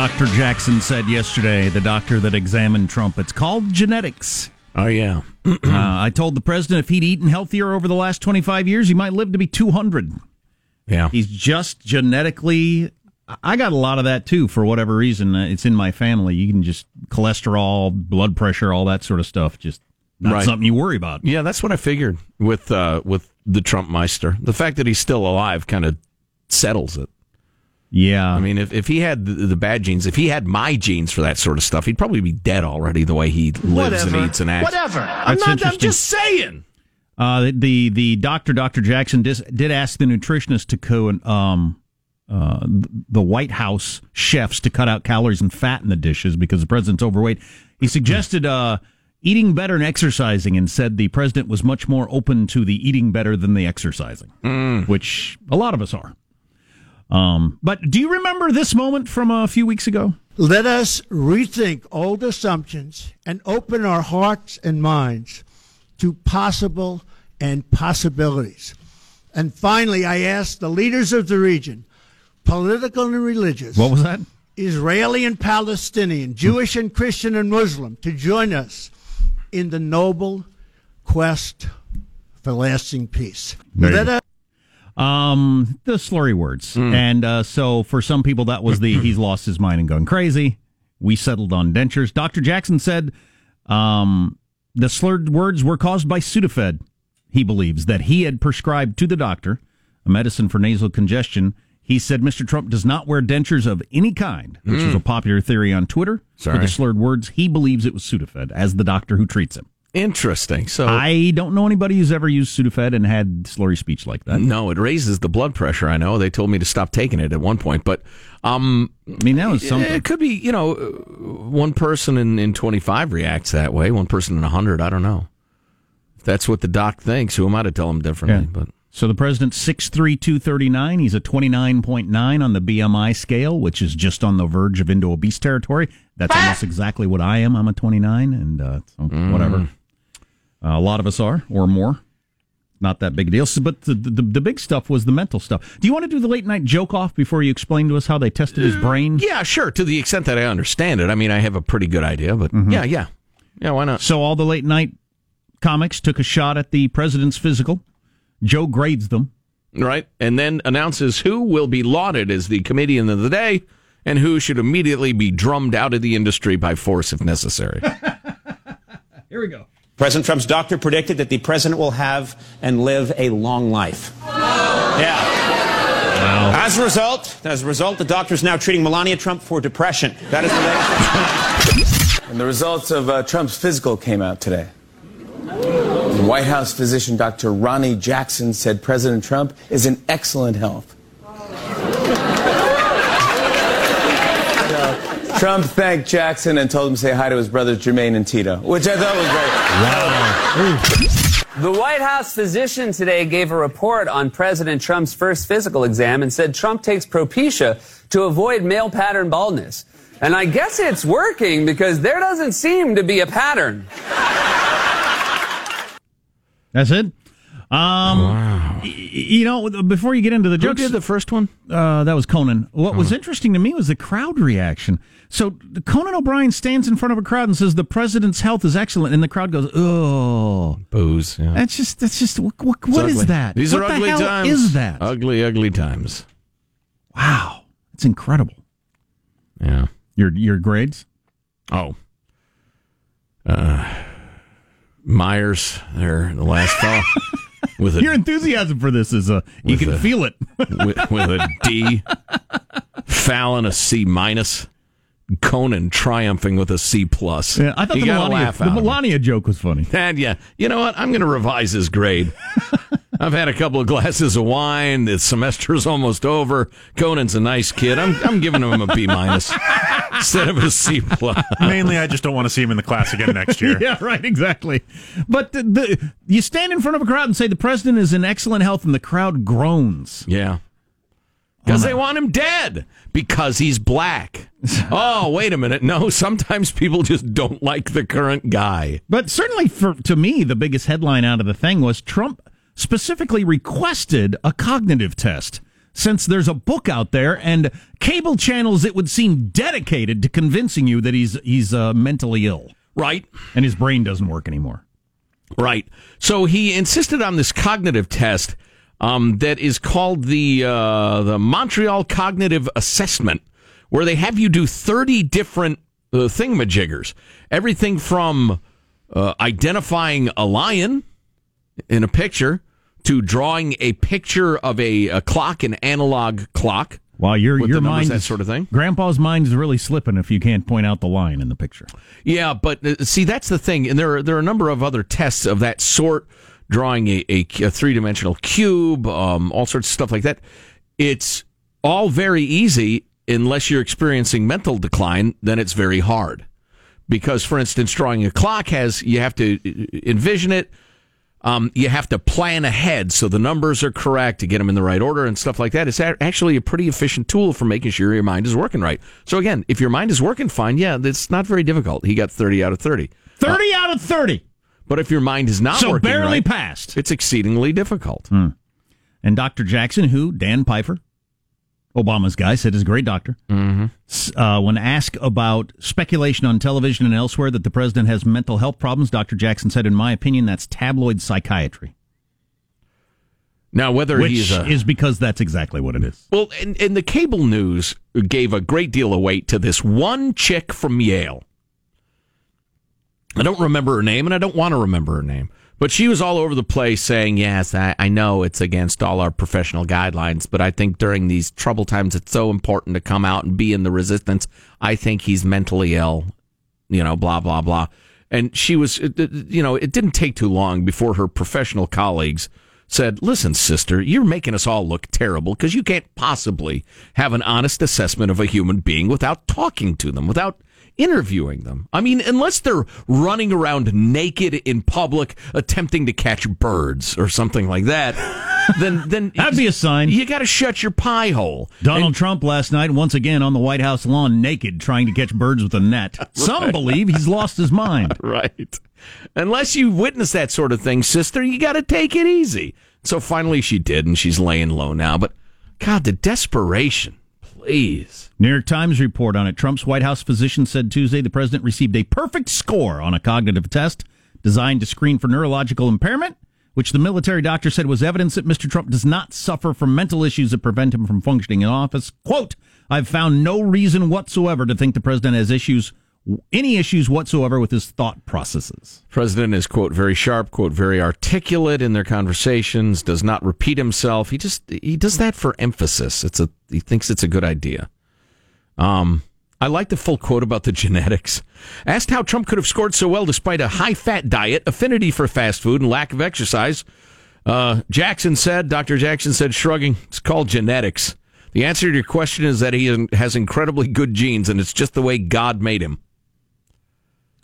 Dr. Jackson said yesterday, the doctor that examined Trump, it's called genetics. Oh yeah. uh, I told the president if he'd eaten healthier over the last 25 years, he might live to be 200. Yeah. He's just genetically. I got a lot of that too, for whatever reason. Uh, It's in my family. You can just cholesterol, blood pressure, all that sort of stuff. Just not Right. something you worry about. Yeah, that's what I figured with uh, with the Trump Meister. The fact that he's still alive kind of settles it. Yeah. I mean, if, if he had the, the bad genes, if he had my genes for that sort of stuff, he'd probably be dead already. The way he lives and eats and acts. Whatever. I'm That's not. I'm just saying. Uh, the the doctor, Dr. Jackson, dis, did ask the nutritionist to co um, uh, the White House chefs to cut out calories and fat in the dishes because the president's overweight. He suggested uh, eating better and exercising, and said the president was much more open to the eating better than the exercising, which a lot of us are. Um, but do you remember this moment from a few weeks ago? Let us rethink old assumptions and open our hearts and minds to possible and possibilities. And finally, I ask the leaders of the region, political and religious, What was that? Israeli and Palestinian, Jewish and Christian and Muslim, to join us in the noble quest for lasting peace. Let us Um, the slurry words. And uh, so for some people, that was the he's lost his mind and gone crazy. We settled on dentures. Dr. Jackson said um, the slurred words were caused by Sudafed. He believes that he had prescribed to the doctor a medicine for nasal congestion. He said Mr. Trump does not wear dentures of any kind, which is a popular theory on Twitter. For the slurred words, he believes it was Sudafed as the doctor who treats him. Interesting. So I don't know anybody who's ever used Sudafed and had slurry speech like that. no, it raises the blood pressure. I know they told me to stop taking it at one point, but um, I mean, that was something. it could be. You know, uh, one person in in twenty five reacts that way. One person in hundred. I don't know. If that's what the doc thinks, who am I to tell him differently? Yeah. But So the president's 6'3", 239. He's a 29.9 on the BMI scale, which is just on the verge of into obese territory. That's almost exactly what I am. I'm a 29, and uh, so whatever. Uh, a lot of us are, or more. Not that big a deal. So, but the, the, the big stuff was the mental stuff. Do you want to do the late night joke off before you explain to us how they tested his brain? yeah, sure. To the extent that I understand it, I mean, I have a pretty good idea. But yeah, yeah, yeah. Why not? So all the late night comics took a shot at the president's physical. Joe grades them. Right, and then announces who will be lauded as the comedian of the day, and who should immediately be drummed out of the industry by force if necessary. Here we go. President Trump's doctor predicted that the president will have and live a long life. Yeah. As a result, as a result, the doctor is now treating Melania Trump for depression. That is the latest. And the results of uh, Trump's physical came out today. The White House physician Dr. Ronnie Jackson said President Trump is in excellent health. Trump thanked Jackson and told him to say hi to his brothers Jermaine and Tito, which I thought was great. The White House physician today gave a report on President Trump's first physical exam and said Trump takes Propecia to avoid male pattern baldness. And I guess it's working because there doesn't seem to be a pattern. That's it. Um, y- you know, before you get into the Who jokes, did the first one? uh, that was Conan. What was interesting to me was the crowd reaction. So Conan O'Brien stands in front of a crowd and says the president's health is excellent, and the crowd goes, "Oh, Booze. Yeah. that's just that's just what what, It's what is ugly. that? These what are the ugly hell times. Is that ugly, ugly times? wow? It's incredible. Yeah. Your your grades? Oh. Uh, Meyers, there, the last fall, with a Your enthusiasm for this is a you can a- feel it. with, with a D. Fallon a C minus. Conan triumphing with a C plus. Yeah, I thought you the Melania, the out of it. Melania joke was funny. And yeah, you know what? I'm going to revise his grade. I've had a couple of glasses of wine. The semester's almost over. Conan's a nice kid. I'm I'm giving him a B minus instead of a C plus. Mainly, I just don't want to see him in the class again next year. yeah, right, exactly. But the, the you stand in front of a crowd and say the president is in excellent health, and the crowd groans. Yeah. Because they want him dead. Because he's black. oh, wait a minute. No, sometimes people just don't like the current guy. But certainly, for to me, the biggest headline out of the thing was Trump specifically requested a cognitive test. since there's a book out there and cable channels it would seem dedicated to convincing you that he's he's uh, mentally ill Right. and his brain doesn't work anymore. Right. So he insisted on this cognitive test um, that is called the uh, the Montreal Cognitive Assessment, where they have you do thirty different uh, thingamajiggers, everything from uh, identifying a lion in a picture to drawing a picture of a, a clock, an analog clock. Wow, your your mind that sort of thing. Grandpa's mind is really slipping if you can't point out the line in the picture. Yeah, but uh, see, that's the thing, and there are, there are a number of other tests of that sort, drawing a, a, three dimensional cube, um, all sorts of stuff like that. It's all very easy unless you're experiencing mental decline. Then it's very hard because, for instance, drawing a clock has you have to uh, envision it. Um, you have to plan ahead so the numbers are correct to get them in the right order and stuff like that. It's actually a pretty efficient tool for making sure your mind is working right. So again, if your mind is working fine, yeah, it's not very difficult. He got 30 out of 30. 30 out of 30. But if your mind is not So working barely right, passed. it's exceedingly difficult. And Dr. Jackson, who, Dan Pfeiffer, Obama's guy, said is a great doctor, mm-hmm. uh, when asked about speculation on television and elsewhere that the president has mental health problems, Dr. Jackson said, in my opinion, that's tabloid psychiatry. Now, whether Which he's a, is because that's exactly what it is. well, and, and the cable news gave a great deal of weight to this one chick from Yale. I don't remember her name, and I don't want to remember her name. But she was all over the place saying, Yes, I, I know it's against all our professional guidelines, but I think during these trouble times, it's so important to come out and be in the resistance. I think he's mentally ill, you know, blah, blah, blah. And she was, you know, it didn't take too long before her professional colleagues said, Listen, sister, you're making us all look terrible because you can't possibly have an honest assessment of a human being without talking to them, without interviewing them. I mean, unless they're running around naked in public attempting to catch birds or something like that, then then That'd be a sign. You got to shut your pie hole. Donald Trump last night, once again on the White House lawn, naked, trying to catch birds with a net. Some believe he's lost his mind. Right. Unless you witness that sort of thing, sister, you got to take it easy. So finally she did, and she's laying low now. But God, the desperation. Please. New York Times report on it. Trump's White House physician said Tuesday the president received a perfect score on a cognitive test designed to screen for neurological impairment, which the military doctor said was evidence that Mr. Trump does not suffer from mental issues that prevent him from functioning in office. Quote, I've found no reason whatsoever to think the president has issues, any issues whatsoever with his thought processes. President is, quote, very sharp, quote, very articulate in their conversations, does not repeat himself. He just, he does that for emphasis. It's a, he thinks it's a good idea. Um, I like the full quote about the genetics. Asked how Trump could have scored so well despite a high fat diet, affinity for fast food, and lack of exercise, uh, Jackson said, Dr. Jackson said, shrugging, it's called genetics. The answer to your question is that he has incredibly good genes, and it's just the way God made him.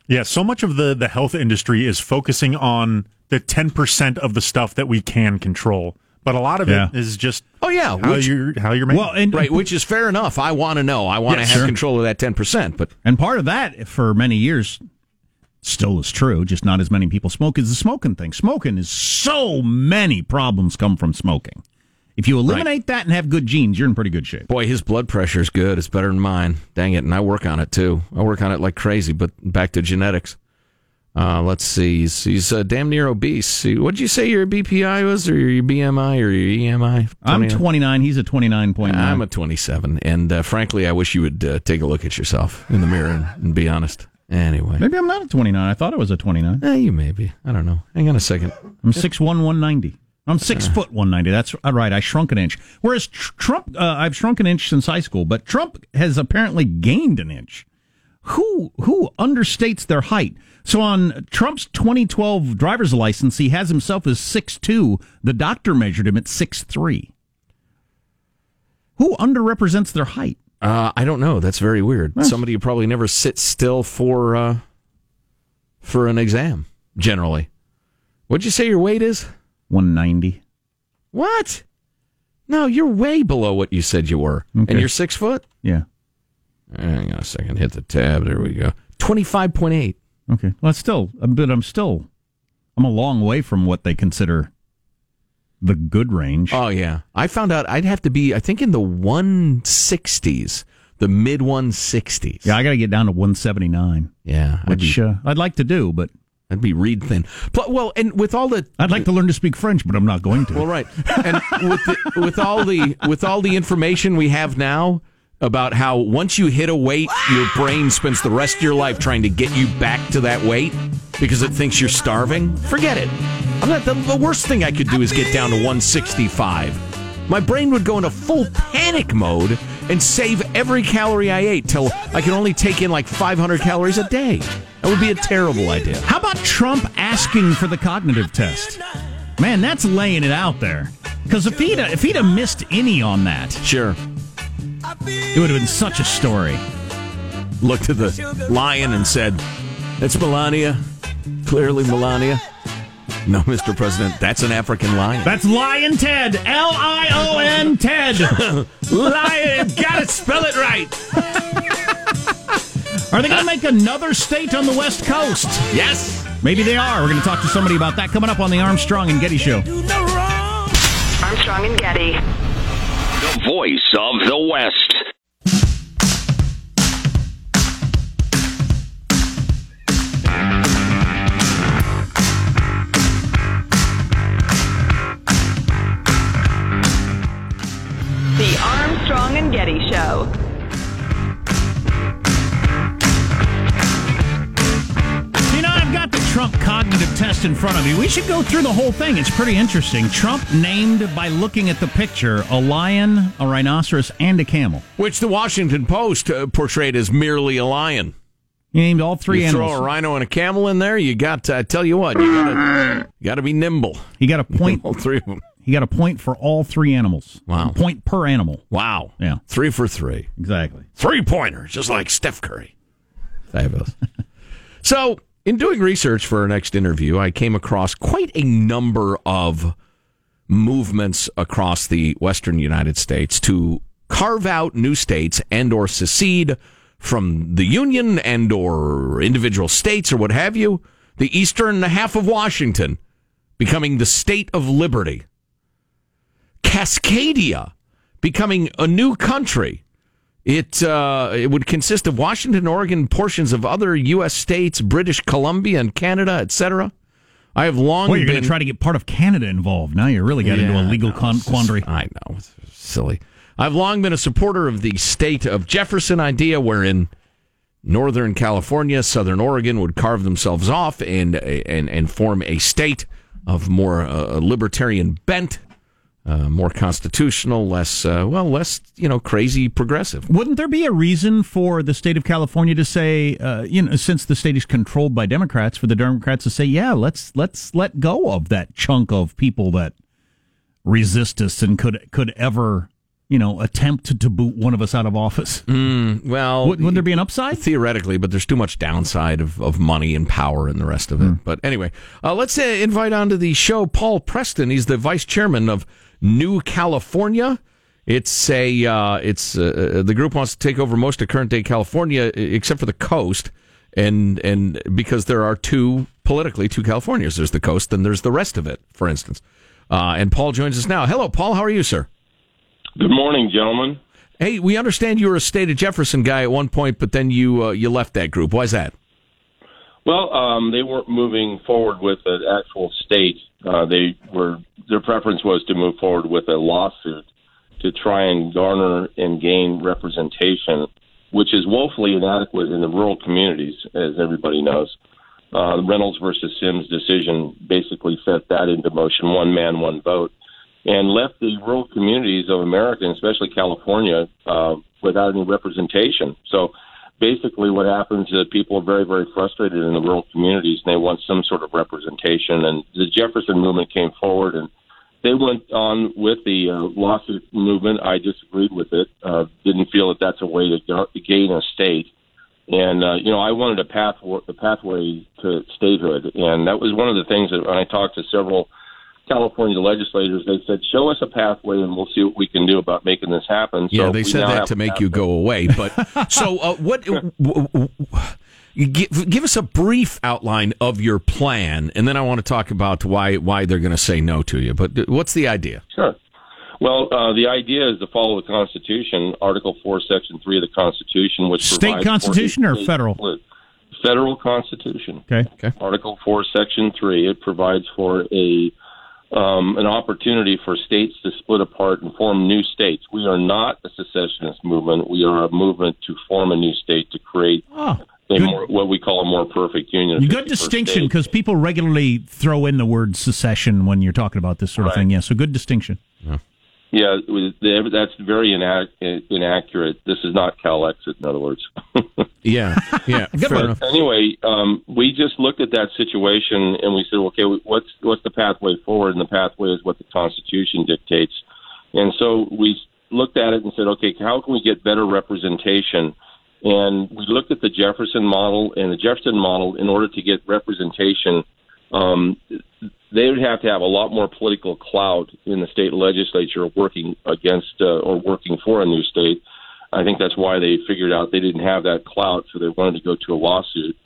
Yeah, so much of the the health industry is focusing on the 10% of the stuff that we can control. But a lot of Yeah. it is just Oh, yeah, how which- you're how you're making. Well, and Right, which is fair enough. I want to know. I want Yeah, to have sure. control of that 10%, but And part of that, for many years, still is true. Just not as many people smoke is the smoking thing. Smoking is so many problems come from smoking. If you eliminate that and have good genes, you're in pretty good shape. boy, his blood pressure is good. It's better than mine. Dang it. And I work on it too. I work on it like crazy, but back to genetics. Uh, let's see. He's, he's uh, damn near obese. What'd you say your BPI was, or your BMI, or your EMI? I'm 29? 29. He's a 29.9. I'm a 27. And uh, frankly, I wish you would uh, take a look at yourself in the mirror and, and be honest. Anyway. Maybe I'm not a 29. I thought I was a 29. Eh, you may be. I don't know. Hang on a second. I'm 6'1", 190. I'm six foot 190. That's uh, right. I shrunk an inch. Whereas tr- Trump, uh, I've shrunk an inch since high school, but Trump has apparently gained an inch. Who who understates their height? So on Trump's 2012 driver's license, he has himself as 6'2". The doctor measured him at 6'3". Who underrepresents their height? Uh, I don't know. That's very weird. Somebody who probably never sits still for uh, for an exam. Generally, what'd you say your weight is? 190. What? No, you're way below what you said you were, Okay. and you're six foot. Yeah. Hang on a second. Hit the tab. There we go. Twenty five point eight. Okay. Well, it's still, but I'm still, I'm a long way from what they consider The good range. Oh yeah, I found out I'd have to be I think in the 160s, the mid 160s. yeah, I got to get down to 179, yeah, which be, uh, I'd like to do, but I'd be reed thin. Well, and with all the I'd like to learn to speak French, but I'm not going to. Well, right, and with the, with all the with all the information we have now about how once you hit a weight, your brain spends the rest of your life trying to get you back to that weight because it thinks you're starving. Forget it. I'm not. The, the worst thing I could do is get down to 165. My brain would go into full panic mode and save every calorie I ate till I can only take in like 500 calories a day. That would be a terrible idea. How about Trump asking for the cognitive test? Man, that's laying it out there. Because if he'd if he'd have missed any on that, Sure. it would have been such a story. looked at the lion and said, That's Melania. Clearly Melania. No, Mr. President, that's an African lion. That's Lion Ted. L I O N Ted. lion, gotta spell it right. Are they going to make another state on the West Coast? Yes. Maybe they are. We're going to talk to somebody about that coming up on the Armstrong and Getty Show. Armstrong and Getty. The voice of the West. Armstrong and Getty Show. You know, I've got the Trump cognitive test in front of me. We should go through the whole thing. It's pretty interesting. Trump named, by looking at the picture, a lion, a rhinoceros, and a camel. Which the Washington Post uh, portrayed as merely a lion. He named all three you animals. throw a rhino and a camel in there, you got to, I tell you what, you gotta, be nimble. You got a point. All three of them. He got a point for all three animals. Wow. A point per animal. Wow. Yeah. Three for three. Exactly. Three pointers, just like Steph Curry. Fabulous. so, in doing research for our next interview, I came across quite a number of movements across the western United States to carve out new states and or secede from the union and or individual states or what have you. The eastern half of Washington becoming the state of liberty. Cascadia becoming a new country. It uh, it would consist of Washington, Oregon, portions of other U.S. states, British Columbia, and Canada, etc. I have long Well, you're going been to try to get part of Canada involved. Now you really got into a legal no, con- it's just- quandary. I know, it's silly. I've long been a supporter of the state of Jefferson idea, wherein Northern California, Southern Oregon would carve themselves off and and and form a state of more uh, libertarian bent, uh, more constitutional, less uh, well, less you know crazy progressive. Wouldn't there be a reason for the state of California to say, uh, you know, since the state is controlled by Democrats, for the Democrats to say, yeah, let's let's let go of that chunk of people that resist us and could could ever, you know, attempt to, boot one of us out of office? Well, Would, would there be an upside? theoretically, but there's too much downside of, of money and power and the rest of it. But anyway, uh, let's uh, invite onto the show Paul Preston. He's the vice chairman of New California. It's a uh, it's uh, the group wants to take over most of current day California except for the coast, and and because there are two politically two Californias. There's the coast, and there's the rest of it. For instance, uh, and Paul joins us now. Hello, Paul. How are you, sir? Good morning, gentlemen. Hey, we understand you were a state of Jefferson guy at one point, but then you uh, you left that group. Why's that? Well, um, they weren't moving forward with an actual state. Uh, they were their preference was to move forward with a lawsuit to try and garner and gain representation, which is woefully inadequate in the rural communities, as everybody knows. Uh, Reynolds versus Sims decision basically set that into motion: one man, one vote, and left the rural communities of America, especially California, uh, without any representation. So basically what happens is that people are very, very frustrated in the rural communities and they want some sort of representation. And the Jefferson movement came forward and they went on with the uh, lawsuit movement. I disagreed with it. Uh, didn't feel that that's a way to ga- gain a state. And uh, you know, I wanted a path a pathway to statehood, and that was one of the things that when I talked to several California legislators, they said, "Show us a pathway, and we'll see what we can do about making this happen." Yeah, they said that to a make you go away. But so uh, what? w- w- You give, give us a brief outline of your plan, and then I want to talk about why why they're going to say no to you. But what's the idea? Sure. Well, uh, the idea is to follow the Constitution, Article 4, Section 3 of the Constitution, which State provides for a constitution or federal? split. Federal Constitution. Okay. Okay. Article 4, Section 3. It provides for a um, an opportunity for states to split apart and form new states. We are not a secessionist movement. We are a movement to form a new state to create Oh, a more, what we call a more perfect union. Good distinction because people regularly throw in the word secession when you're talking about this sort of thing. Yeah, so good distinction. Yeah, it was- that's very inac- inaccurate. This is not Calexit, in other words. Yeah, yeah, Good fair one. enough. anyway, um, we just looked at that situation and we said, okay, what's what's the pathway forward? And the pathway is what the Constitution dictates. And so we looked at it and said, okay, how can we get better representation? And we looked at the Jefferson model and the Jefferson model in order to get representation. Um, they would have to have a lot more political clout in the state legislature working against uh, or working for a new state. I think that's why they figured out they didn't have that clout, so they wanted to go to a lawsuit.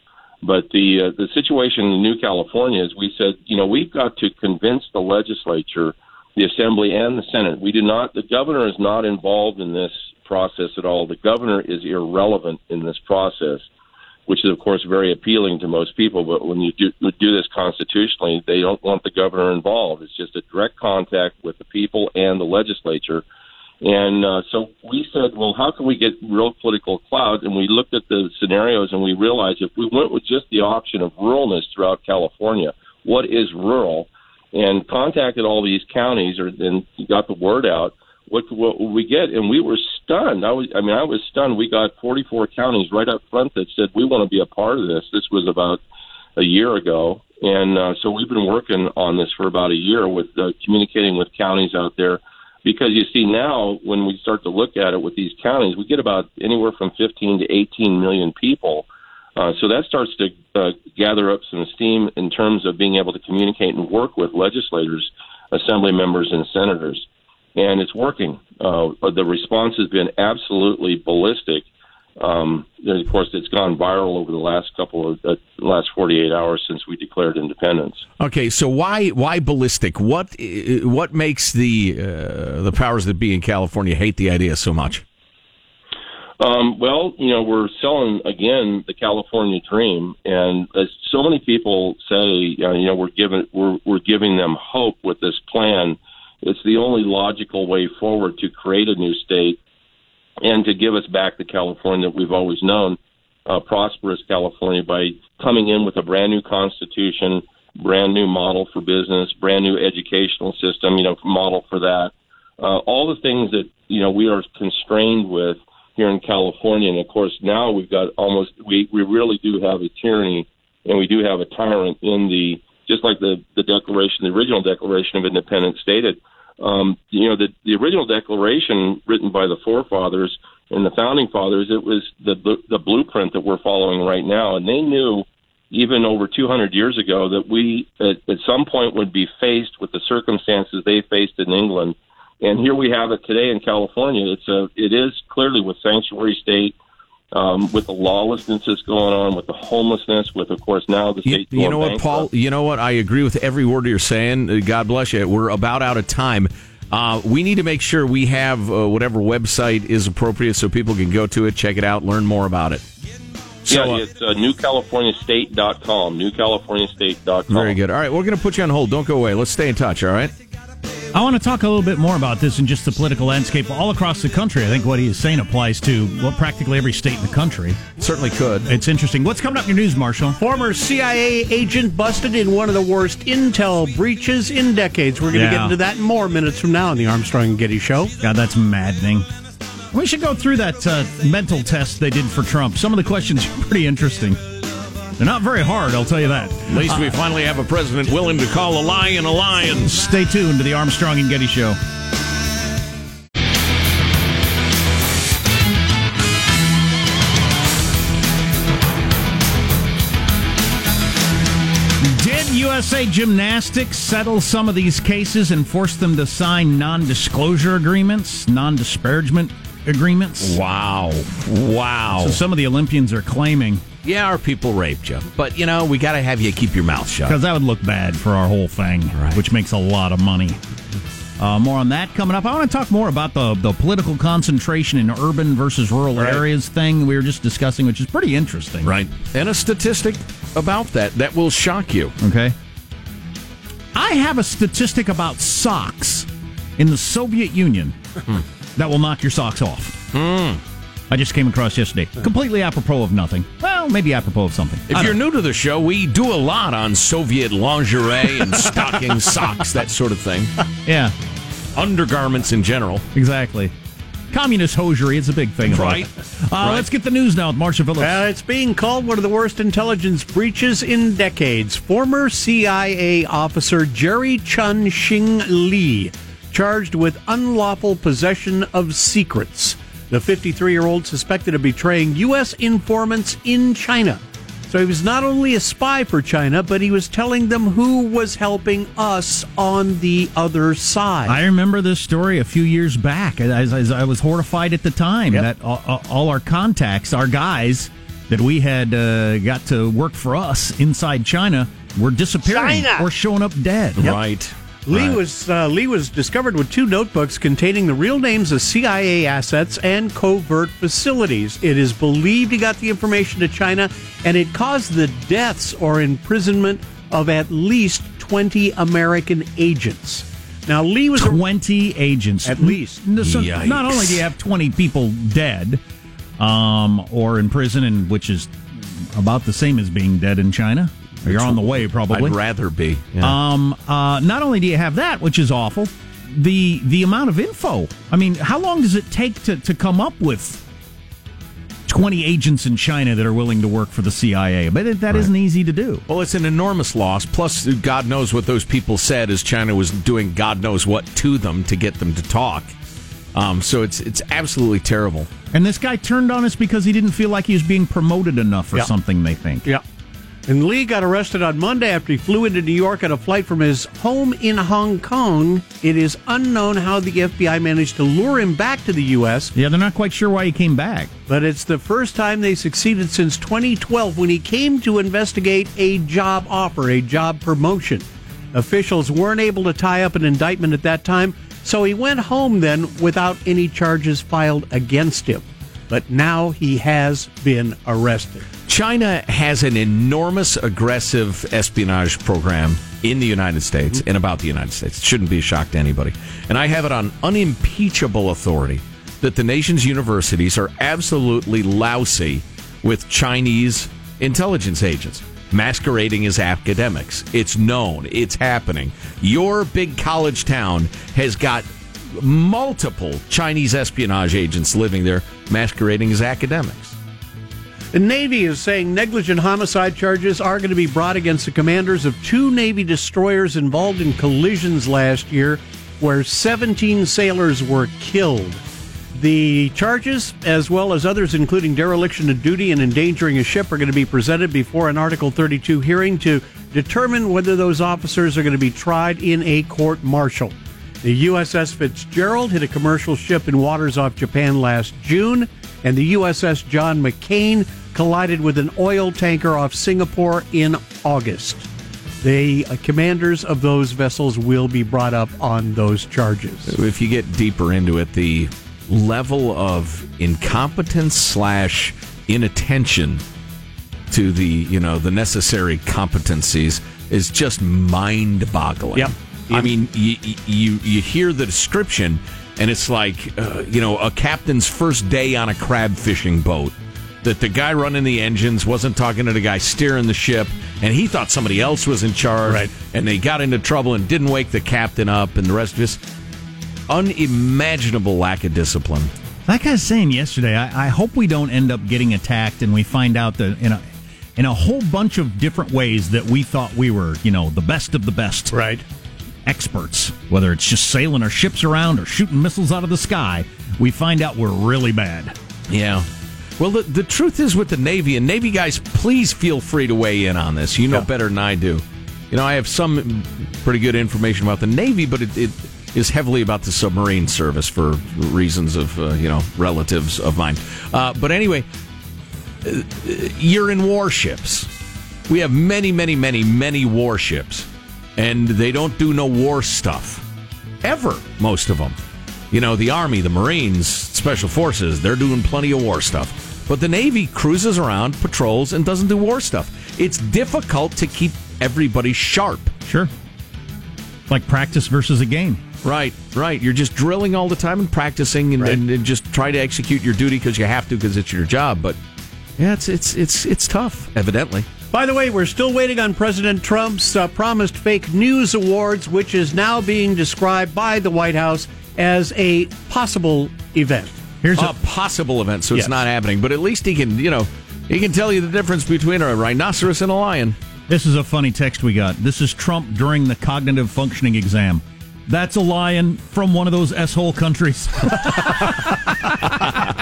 But the uh, the situation in New California is we said, you know, we've got to convince the legislature, the assembly, and the Senate. We do not. The governor is not involved in this process at all. The governor is irrelevant in this process, which is of course very appealing to most people. But when you do, do this constitutionally, they don't want the governor involved. It's just a direct contact with the people and the legislature. And uh, so we said, well, how can we get real political clout? And we looked at the scenarios and we realized if we went with just the option of ruralness throughout California, what is rural? And contacted all these counties or and got the word out. What what we get? And we were stunned. I was, I mean, I was stunned. We got 44 counties right up front that said we want to be a part of this. This was about a year ago, and uh, so we've been working on this for about a year with uh, communicating with counties out there because you see now when we start to look at it with these counties, we get about anywhere from 15 to 18 million people. Uh, so that starts to uh, gather up some steam in terms of being able to communicate and work with legislators, assembly members, and senators. And it's working. Uh, the response has been absolutely ballistic. Um, and of course, it's gone viral over the last couple of uh, last 48 hours since we declared independence. Okay, so why why ballistic? What uh, what makes the uh, the powers that be in California hate the idea so much? Um, well, you know, we're selling again the California dream, and as so many people say, uh, you know, we're giving we're we're giving them hope with this plan. It's the only logical way forward to create a new state and to give us back the California that we've always known, uh, prosperous California, by coming in with a brand new constitution, brand new model for business, brand new educational system, you know, model for that. Uh, all the things that you know we are constrained with here in California, and of course now we've got almost we we really do have a tyranny, and we do have a tyrant in the just like the the Declaration, the original Declaration of Independence stated. Um, you know, the the original Declaration written by the forefathers and the founding fathers, it was the the, blueprint that we're following right now, and they knew even over 200 years ago that we at, at some point would be faced with the circumstances they faced in England and here we have it today in California. It's a, it is clearly with sanctuary state, um, with the lawlessness that's going on, with the homelessness, with of course now the You, state. you know what, Paul? You know what? I agree with every word you're saying. Uh, God bless you. We're about out of time. Uh, we need to make sure we have uh, whatever website is appropriate so people can go to it, check it out, learn more about it. So, yeah, uh, it's uh, newcaliforniastate.com. Newcaliforniastate.com. Very good. All right, we're going to put you on hold. Don't go away. Let's stay in touch, all right? I want to talk a little bit more about this and just the political landscape all across the country. I think what he is saying applies to well, practically every state in the country. Certainly could. It's interesting. What's coming up in your news, Marshall? Former CIA agent busted in one of the worst intel breaches in decades. We're going to get into that in more minutes from now on the Armstrong and Getty Show. God, that's maddening. We should go through that uh, mental test they did for Trump. Some of the questions are pretty interesting. They're not very hard, I'll tell you that. At least we finally have a president willing to call a lion a lion. Stay tuned to the Armstrong and Getty Show. Did USA Gymnastics settle some of these cases and force them to sign non disclosure agreements, non disparagement agreements? Wow. Wow. So some of the Olympians are claiming yeah, our people raped you, but you know we got to have you keep your mouth shut. Because that would look bad for our whole thing, right. which makes a lot of money. Uh, more on that coming up. I want to talk more about the, the political concentration in urban versus rural Right. areas thing we were just discussing, which is pretty interesting. Right. And a statistic about that that will shock you. Okay. I have a statistic about socks in the Soviet Union that will knock your socks off. I just came across yesterday. Completely apropos of nothing. Well, maybe apropos of something. If you're don't new to the show, we do a lot on Soviet lingerie and stocking socks, that sort of thing. yeah, Undergarments in general. exactly. Communist hosiery, it's a big thing. Right. it. Uh, Let's get the news now with Marcia Phillips. Uh, it's being called one of the worst intelligence breaches in decades. Former CIA officer Jerry Chun Shing Lee charged with unlawful possession of secrets. The 53 year old suspected of betraying U.S. informants in China. So he was not only a spy for China, but he was telling them who was helping us on the other side. I remember this story a few years back. As, as I was horrified at the time that all, all our contacts, our guys that we had uh, got to work for us inside China, were disappearing China! or showing up dead. Right. Lee Right. was uh, Lee was discovered with two notebooks containing the real names of CIA assets and covert facilities. It is believed he got the information to China, and it caused the deaths or imprisonment of at least twenty American agents. Now Lee was a- Twenty agents, At least. So Yikes. not only do you have twenty people dead, um, or in prison, and which is about the same as being dead in China. You're on the way, probably. I'd rather be. Yeah. Um, uh, not only do you have that, which is awful, the the amount of info. I mean, how long does it take to, to come up with twenty agents in China that are willing to work for the CIA? But it, that not easy to do. Well, it's an enormous loss. Plus, God knows what those people said as China was doing God knows what to them to get them to talk. Um, so it's it's absolutely terrible. And this guy turned on us because he didn't feel like he was being promoted enough or Yeah. something. They think. yeah. And Lee got arrested on Monday after he flew into New York on a flight from his home in Hong Kong. It is unknown how the FBI managed to lure him back to the U.S. Yeah, they're not quite sure why he came back. But it's the first time they succeeded since 2012 when he came to investigate a job offer, a job promotion. Officials weren't able to tie up an indictment at that time, so he went home then without any charges filed against him. But now he has been arrested. China has an enormous aggressive espionage program in the United States mm-hmm. and about the United States. It shouldn't be a shock to anybody. And I have it on unimpeachable authority that the nation's universities are absolutely lousy with Chinese intelligence agents masquerading as academics. It's known, it's happening. Your big college town has got multiple Chinese espionage agents living there masquerading as academics. The Navy is saying negligent homicide charges are going to be brought against the commanders of two Navy destroyers involved in collisions last year where 17 sailors were killed. The charges, as well as others, including dereliction of duty and endangering a ship, are going to be presented before an Article 32 hearing to determine whether those officers are going to be tried in a court martial. The USS Fitzgerald hit a commercial ship in waters off Japan last June, and the USS John McCain collided with an oil tanker off Singapore in August. The uh, commanders of those vessels will be brought up on those charges. If you get deeper into it, the level of incompetence slash inattention to the you know the necessary competencies is just mind boggling. Yep. I mean, you, you you hear the description, and it's like uh, you know a captain's first day on a crab fishing boat. That the guy running the engines wasn't talking to the guy steering the ship, and he thought somebody else was in charge. Right. And they got into trouble and didn't wake the captain up, and the rest of this unimaginable lack of discipline. Like I was saying yesterday, I, I hope we don't end up getting attacked and we find out that in a in a whole bunch of different ways that we thought we were, you know, the best of the best Right. Experts, whether it's just sailing our ships around or shooting missiles out of the sky, we find out we're really bad. Yeah. Well, the, the truth is with the Navy, and Navy guys, please feel free to weigh in on this. You know Yeah. better than I do. You know, I have some pretty good information about the Navy, but it, it is heavily about the submarine service for reasons of, uh, you know, relatives of mine. Uh, but anyway, uh, you're in warships. We have many, many, many, many warships, and they don't do no war stuff ever. Most of them, you know, the Army, the Marines, Special Forces, they're doing plenty of war stuff. But the Navy cruises around, patrols, and doesn't do war stuff. It's difficult to keep everybody sharp. Sure. Like practice versus a game. Right, right. You're just drilling all the time and practicing, and, Right. and, and just try to execute your duty because you have to because it's your job. But yeah, it's it's it's it's tough. Evidently, By the way, we're still waiting on President Trump's uh, promised fake news awards, which is now being described by the White House as a possible event. Here's a a possible event, so it's not happening. But at least he can, you know, he can tell you the difference between a rhinoceros and a lion. This is a funny text we got. This is Trump during the cognitive functioning exam. That's a lion from one of those s-hole countries.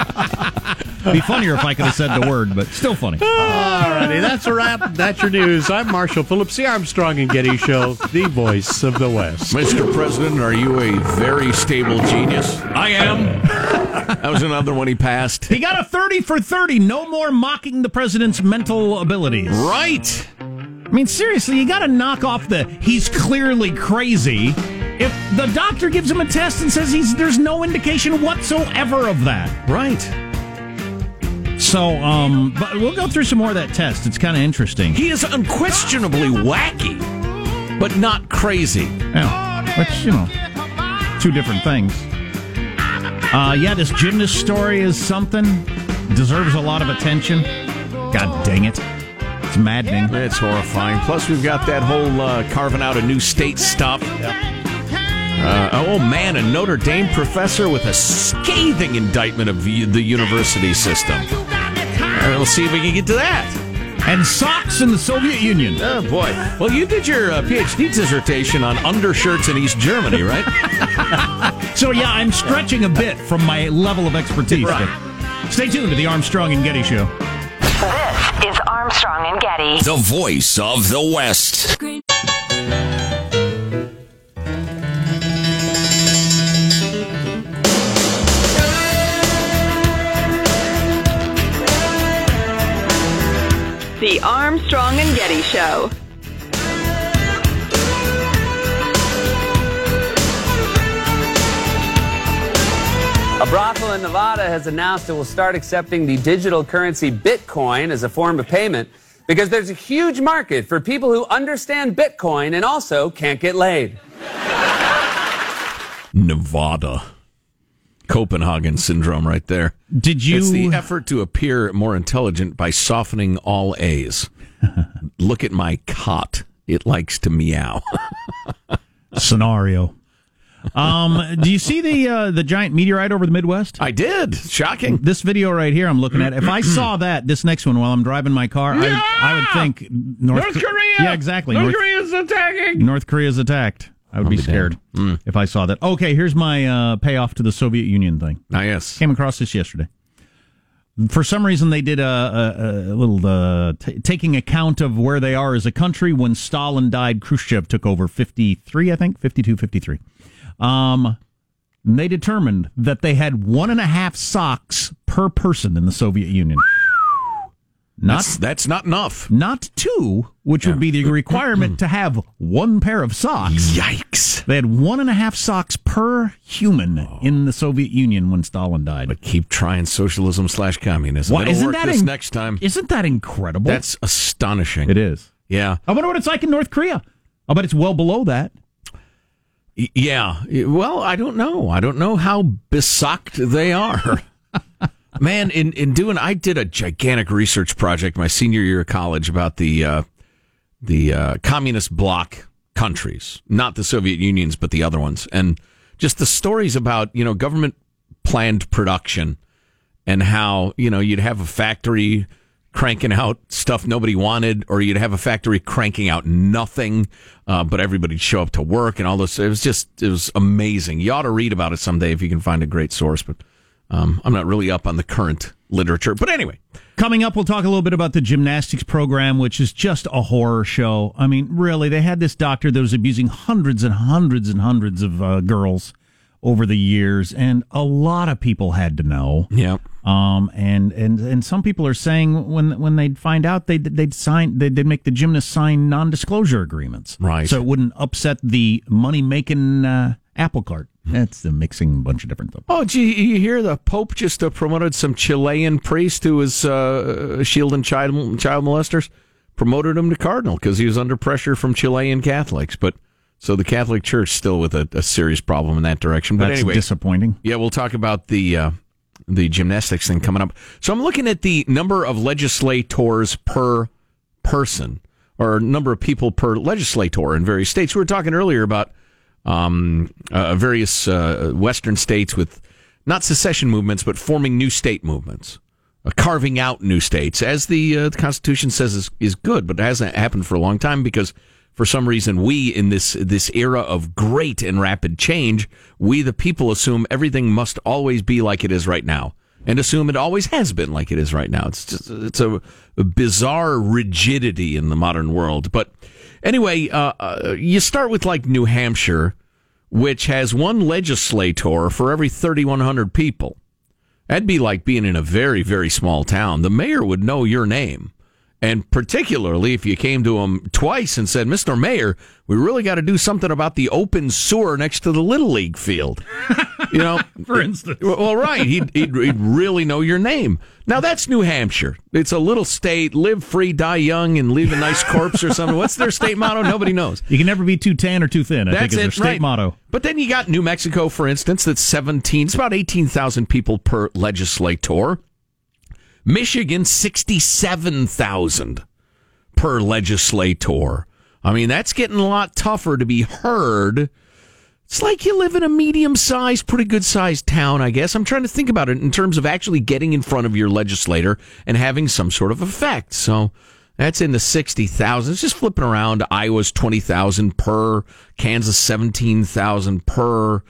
Be funnier if I could have said the word, but still funny. Alrighty, that's a wrap. That's your news. I'm Marshall Phillips, the Armstrong and Getty Show, the voice of the West. Mr. President, are you a very stable genius? I am. that was another one he passed. He got a 30 for 30. No more mocking the president's mental abilities. Right. I mean, seriously, you got to knock off the he's clearly crazy. If the doctor gives him a test and says he's there's no indication whatsoever of that. Right. So, um, but we'll go through some more of that test. It's kind of interesting. He is unquestionably wacky, but not crazy. Yeah, which you know, two different things. Uh, yeah, this gymnast story is something deserves a lot of attention. God dang it, it's maddening. It's horrifying. Plus, we've got that whole uh, carving out a new state stuff. Uh, oh man, a Notre Dame professor with a scathing indictment of the the university system. We'll see if we can get to that. And socks in the Soviet Union. Oh boy! Well, you did your uh, PhD dissertation on undershirts in East Germany, right? So yeah, I'm stretching a bit from my level of expertise. Right. Stay tuned to the Armstrong and Getty Show. This is Armstrong and Getty. The voice of the West. The Armstrong and Getty Show. A brothel in Nevada has announced it will start accepting the digital currency Bitcoin as a form of payment because there's a huge market for people who understand Bitcoin and also can't get laid. Nevada. Copenhagen syndrome, right there. Did you- It's the effort to appear more intelligent by softening all A's. Look at my cot. It likes to meow. Scenario. Um, do you see the uh, the giant meteorite over the Midwest? I did. Shocking. This video right here I'm looking at. If I saw that, this next one while I'm driving my car, I, I would think North, North Korea! Yeah, exactly. North North, Korea's attacking! North Korea's attacked. I would I'll be be scared if I saw that. Okay, here's my uh, payoff to the Soviet Union thing. Ah, yes. Came across this yesterday. For some reason, they did a, a, a little uh, t- taking account of where they are as a country. When Stalin died, Khrushchev took over 53, I think, 52, 53. Um, and they determined that they had one and a half socks per person in the Soviet Union. Not That's, that's not enough. not two, which would be the requirement to have one pair of socks. Yikes. They had one and a half socks per human oh. in the Soviet Union when Stalin died. But keep trying socialism slash communism. Why, It'll isn't work that in- next time. Isn't that incredible? That's astonishing. it is. Yeah. I wonder what it's like in North Korea. I bet it's well below that. Y- Yeah. Well, I don't know. I don't know how besocked they are. Man, in, in doing, I did a gigantic research project my senior year of college about the uh, the uh, communist bloc countries, not the Soviet Unions, but the other ones, and just the stories about you know government planned production and how you know you'd have a factory cranking out stuff nobody wanted, or you'd have a factory cranking out nothing, uh, but everybody'd show up to work and all this. It was just it was amazing. You ought to read about it someday if you can find a great source, but um, I'm not really up on the current literature. But anyway, Coming up, we'll talk a little bit about the gymnastics program, which is just a horror show. I mean, really, they had this doctor that was abusing hundreds and hundreds and hundreds of uh, girls over the years, and a lot of people had to know. yeah, Um, and, and and some people are saying when when they'd find out they'd they'd sign they'd, they'd make the gymnast sign non disclosure agreements, Right. So it wouldn't upset the money making uh, apple cart. That's the mixing a bunch of different stuff. Oh, gee, you hear the Pope just uh, promoted some Chilean priest who was uh, shielding child child molesters, promoted him to cardinal because he was under pressure from Chilean Catholics. But so the Catholic Church still with a, a serious problem in that direction. But That's anyway, disappointing. Yeah, we'll talk about the uh, the gymnastics thing coming up. So I'm looking at the number of legislators per person, or number of people per legislator in various states. We were talking earlier about um, uh, various uh, Western states with not secession movements, but forming new state movements, uh, carving out new states, as the, uh, the Constitution says is, is good, but it hasn't happened for a long time because for some reason we in this this era of great and rapid change, we the people assume everything must always be like it is right now. And assume it always has been like it is right now. It's just it's a, a bizarre rigidity in the modern world. But anyway, uh, uh, you start with like New Hampshire, which has one legislator for every 3,100 people. That'd be like being in a very, very small town. The mayor would know your name. And particularly if you came to him twice and said, Mr. Mayor, we really got to do something about the open sewer next to the Little League field. You know, For instance. well, right. He'd, he'd, he'd really know your name. Now, that's New Hampshire. It's a little state, live free, die young, and leave a nice corpse or something. What's their state motto? Nobody knows. You can never be too tan or too thin. I That's think is their state right. motto. But then you got New Mexico, for instance, that's 17. It's about 18,000 people per legislator. Michigan, 67,000 per legislator. I mean, that's getting a lot tougher to be heard. It's like you live in a medium sized, pretty good sized town, I guess. I'm trying to think about it in terms of actually getting in front of your legislator and having some sort of effect. So that's in the 60,000. It's just flipping around. Iowa's 20,000 per, Kansas 17,000 per.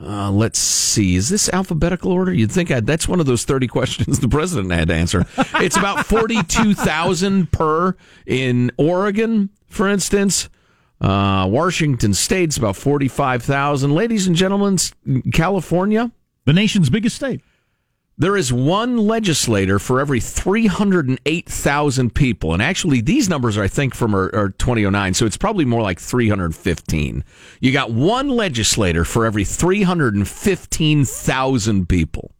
Uh, let's see. Is this alphabetical order? You'd think I'd, that's one of those 30 questions the president had to answer. It's about 42,000 per in Oregon, for instance. Uh, Washington State's about 45,000. Ladies and gentlemen, California, The nation's biggest state. There is one legislator for every 308,000 people. And actually, these numbers, are, I think, from are, are 2009, so it's probably more like 315. You got one legislator for every 315,000 people.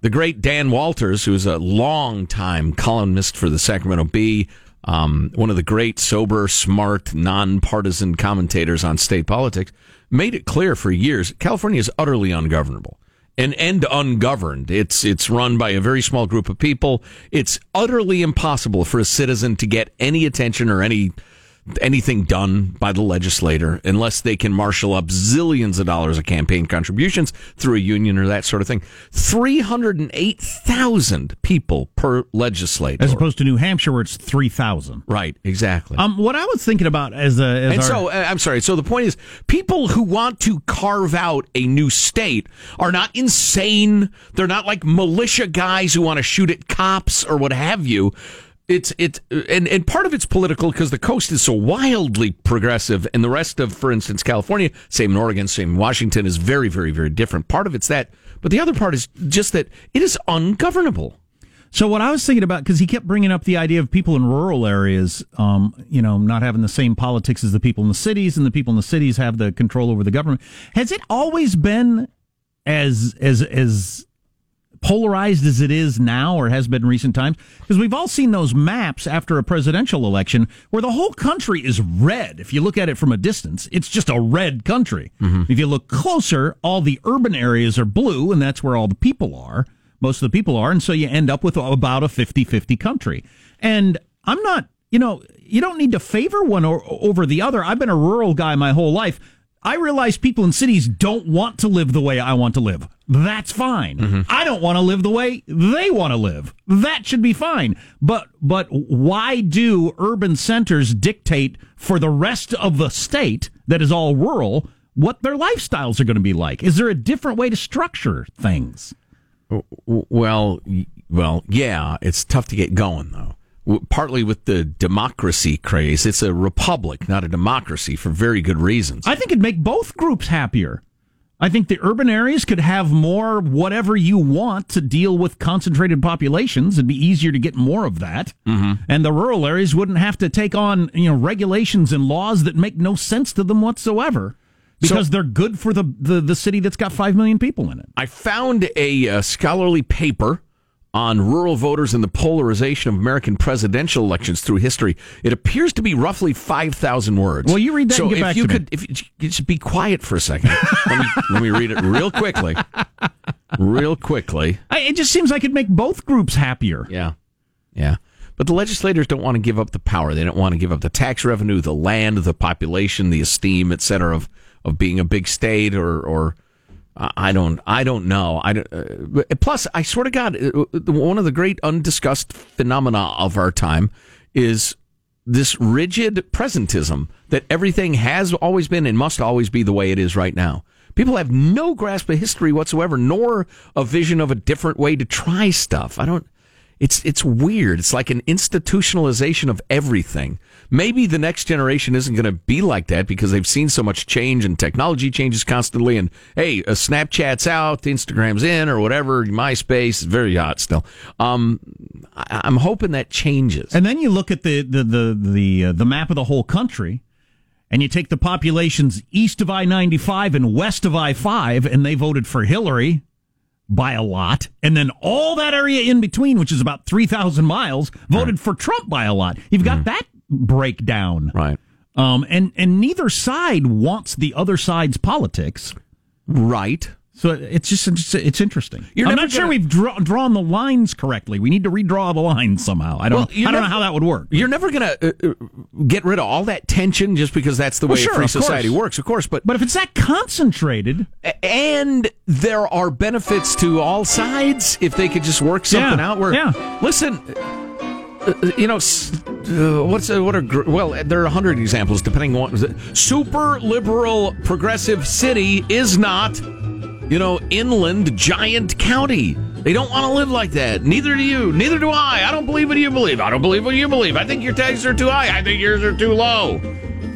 The great Dan Walters, who's a long-time columnist for the Sacramento Bee, um, one of the great, sober, smart, nonpartisan commentators on state politics, made it clear for years California is utterly ungovernable and and ungoverned. It's it's run by a very small group of people. It's utterly impossible for a citizen to get any attention or any anything done by the legislator unless they can marshal up zillions of dollars of campaign contributions through a union or that sort of thing. 308,000 people per legislator. As opposed to New Hampshire, where it's 3,000. Right, exactly. Um, what I was thinking about as a. As and our, so, uh, I'm sorry. So the point is, people who want to carve out a new state are not insane. They're not like militia guys who want to shoot at cops or what have you. It's it's and and part of it's political because the coast is so wildly progressive, and the rest of, for instance, California, same in Oregon, same in Washington, is very, very, very different. Part of it's that, but the other part is just that it is ungovernable. So what I was thinking about, because he kept bringing up the idea of people in rural areas, um, you know, not having the same politics as the people in the cities, and the people in the cities have the control over the government. Has it always been as as as polarized as it is now, or has been in recent times? Because we've all seen those maps after a presidential election where the whole country is red. If you look at it from a distance, it's just a red country. Mm-hmm. If you look closer, all the urban areas are blue, and that's where all the people are most of the people are. And so you end up with about a 50 50 country. And I'm not, you know, you don't need to favor one or, over the other. I've been a rural guy my whole life. I realize people in cities don't want to live the way I want to live. That's fine. Mm-hmm. I don't want to live the way they want to live. That should be fine. But but why do urban centers dictate for the rest of the state that is all rural what their lifestyles are going to be like? Is there a different way to structure things? Well, well, yeah, it's tough to get going though. Partly with the democracy craze, it's a republic, not a democracy, for very good reasons. I think it'd make both groups happier. I think the urban areas could have more whatever you want to deal with concentrated populations. It'd be easier to get more of that. Mm-hmm. And the rural areas wouldn't have to take on, you know, regulations and laws that make no sense to them whatsoever because So- they're good for the, the, the city that's got 5 million people in it. I found a uh, scholarly paper on rural voters and the polarization of American presidential elections through history. It appears to be roughly 5,000 words. Well, you read that so if you to me. could, if you just be quiet for a second. let, me, let me read it real quickly. Real quickly. I, it just seems like it'd make both groups happier. Yeah. Yeah. But the legislators don't want to give up the power. They don't want to give up the tax revenue, the land, the population, the esteem, et cetera, of, of being a big state or, or I don't, I don't know. I don't, uh, plus, I swear to God, uh, one of the great undiscussed phenomena of our time is this rigid presentism that everything has always been and must always be the way it is right now. People have no grasp of history whatsoever, nor a vision of a different way to try stuff. I don't. It's it's weird. It's like an institutionalization of everything. Maybe the next generation isn't going to be like that because they've seen so much change and technology changes constantly. And hey, uh, Snapchat's out, Instagram's in, or whatever. MySpace is very hot still. Um, I, I'm hoping that changes. And then you look at the the the the, uh, the map of the whole country, and you take the populations east of I ninety five and west of I five, and they voted for Hillary by a lot, and then all that area in between, which is about three thousand miles, voted for Trump by a lot. You've got that breakdown, right? Um, and and neither side wants the other side's politics, right? So it's just it's, interesting. You're I'm not sure gonna- we've draw, drawn the lines correctly. We need to redraw the lines somehow. I don't. Well, I don't know how that would work. You're never going to uh, uh, get rid of all that tension just because that's the way sure, free of course. society works, of course. But But if it's that concentrated, and there are benefits to all sides if they could just work something Yeah, out. Where yeah. listen, uh, you know, uh, what's uh, what are gr- well, there are a hundred examples depending on what super liberal progressive city is not, you know, inland giant county. They don't want to live like that. Neither do you. Neither do I. I don't believe what you believe. I don't believe what you believe. I think your taxes are too high. I think yours are too low.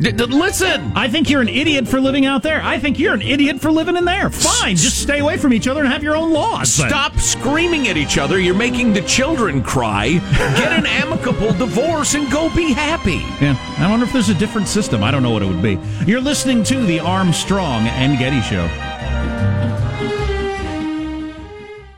D- d- listen. I think you're an idiot for living out there. I think you're an idiot for living in there. Fine, just stay away from each other and have your own laws. then. Stop screaming at each other. You're making the children cry. Get an amicable divorce and go be happy. Yeah, I wonder if there's a different system. I don't know what it would be. You're listening to the Armstrong and Getty Show. Thank you.